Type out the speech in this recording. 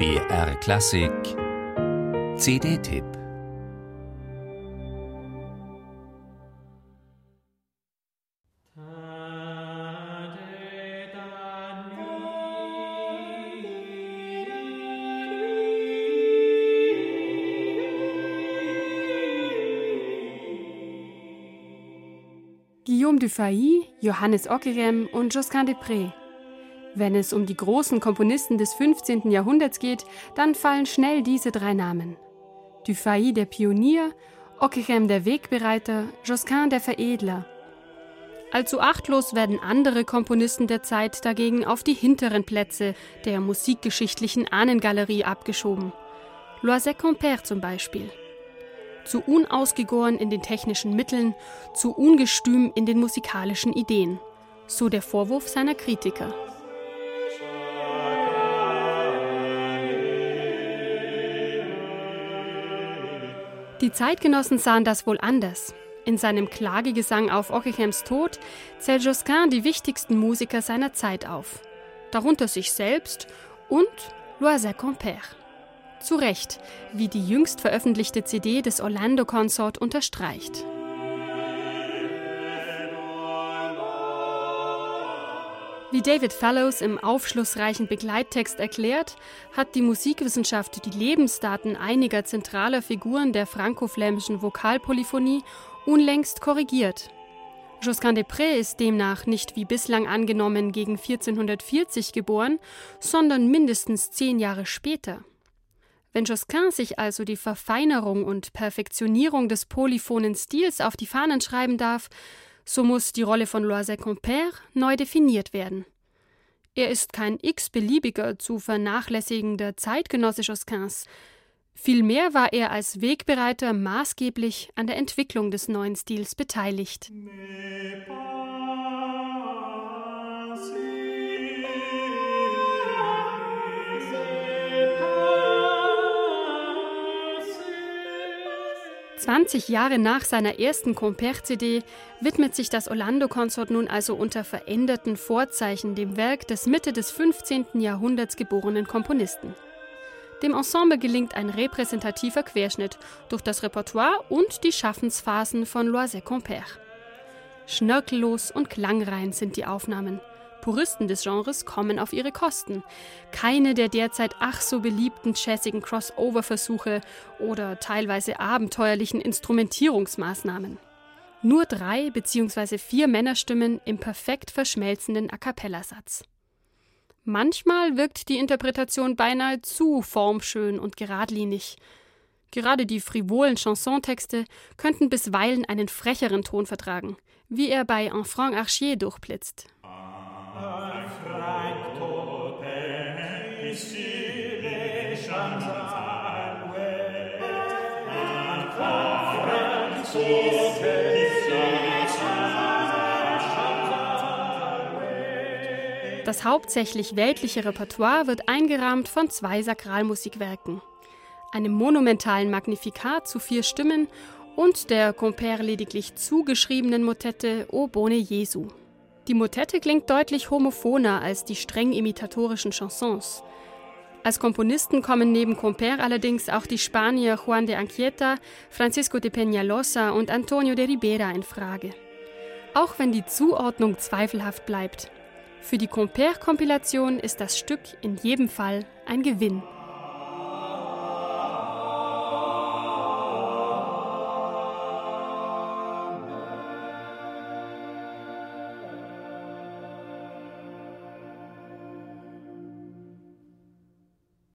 BR Klassik CD-Tipp Guillaume Dufay, Johannes Ockerem und Josquin Desprez. Wenn es um die großen Komponisten des 15. Jahrhunderts geht, dann fallen schnell diese drei Namen. Dufay der Pionier, Ockerem der Wegbereiter, Josquin der Veredler. Allzu achtlos werden andere Komponisten der Zeit dagegen auf die hinteren Plätze der musikgeschichtlichen Ahnengalerie abgeschoben. Loisec Compère zum Beispiel zu unausgegoren in den technischen Mitteln, zu ungestüm in den musikalischen Ideen. So der Vorwurf seiner Kritiker. Die Zeitgenossen sahen das wohl anders. In seinem Klagegesang auf Ockeghams Tod zählt Josquin die wichtigsten Musiker seiner Zeit auf, darunter sich selbst und Loisec Compère. Zu Recht, wie die jüngst veröffentlichte CD des Orlando Consort unterstreicht. Wie David Fellows im aufschlussreichen Begleittext erklärt, hat die Musikwissenschaft die Lebensdaten einiger zentraler Figuren der franco-flämischen Vokalpolyphonie unlängst korrigiert. Josquin des Prés ist demnach nicht wie bislang angenommen gegen 1440 geboren, sondern mindestens zehn Jahre später. Wenn Josquin sich also die Verfeinerung und Perfektionierung des polyphonen Stils auf die Fahnen schreiben darf, so muss die Rolle von Loisec Compère neu definiert werden. Er ist kein x-beliebiger zu vernachlässigender Zeitgenosse Josquins. Vielmehr war er als Wegbereiter maßgeblich an der Entwicklung des neuen Stils beteiligt. 20 Jahre nach seiner ersten Compère-CD widmet sich das Orlando-Konsort nun also unter veränderten Vorzeichen dem Werk des Mitte des 15. Jahrhunderts geborenen Komponisten. Dem Ensemble gelingt ein repräsentativer Querschnitt durch das Repertoire und die Schaffensphasen von Loisec Compère. Schnörkellos und klangrein sind die Aufnahmen. Puristen des Genres kommen auf ihre Kosten. Keine der derzeit ach so beliebten jazzigen Crossover-Versuche oder teilweise abenteuerlichen Instrumentierungsmaßnahmen. Nur drei bzw. vier Männerstimmen im perfekt verschmelzenden A cappella-Satz. Manchmal wirkt die Interpretation beinahe zu formschön und geradlinig. Gerade die frivolen Chansontexte könnten bisweilen einen frecheren Ton vertragen, wie er bei Enfant Archier durchblitzt. Das hauptsächlich weltliche Repertoire wird eingerahmt von zwei Sakralmusikwerken, einem monumentalen Magnifikat zu vier Stimmen und der Compère lediglich zugeschriebenen Motette O Bone Jesu. Die Motette klingt deutlich homophoner als die streng imitatorischen Chansons. Als Komponisten kommen neben Compère allerdings auch die Spanier Juan de Anchieta, Francisco de Peñalosa und Antonio de Ribera in Frage. Auch wenn die Zuordnung zweifelhaft bleibt. Für die Compère-Kompilation ist das Stück in jedem Fall ein Gewinn.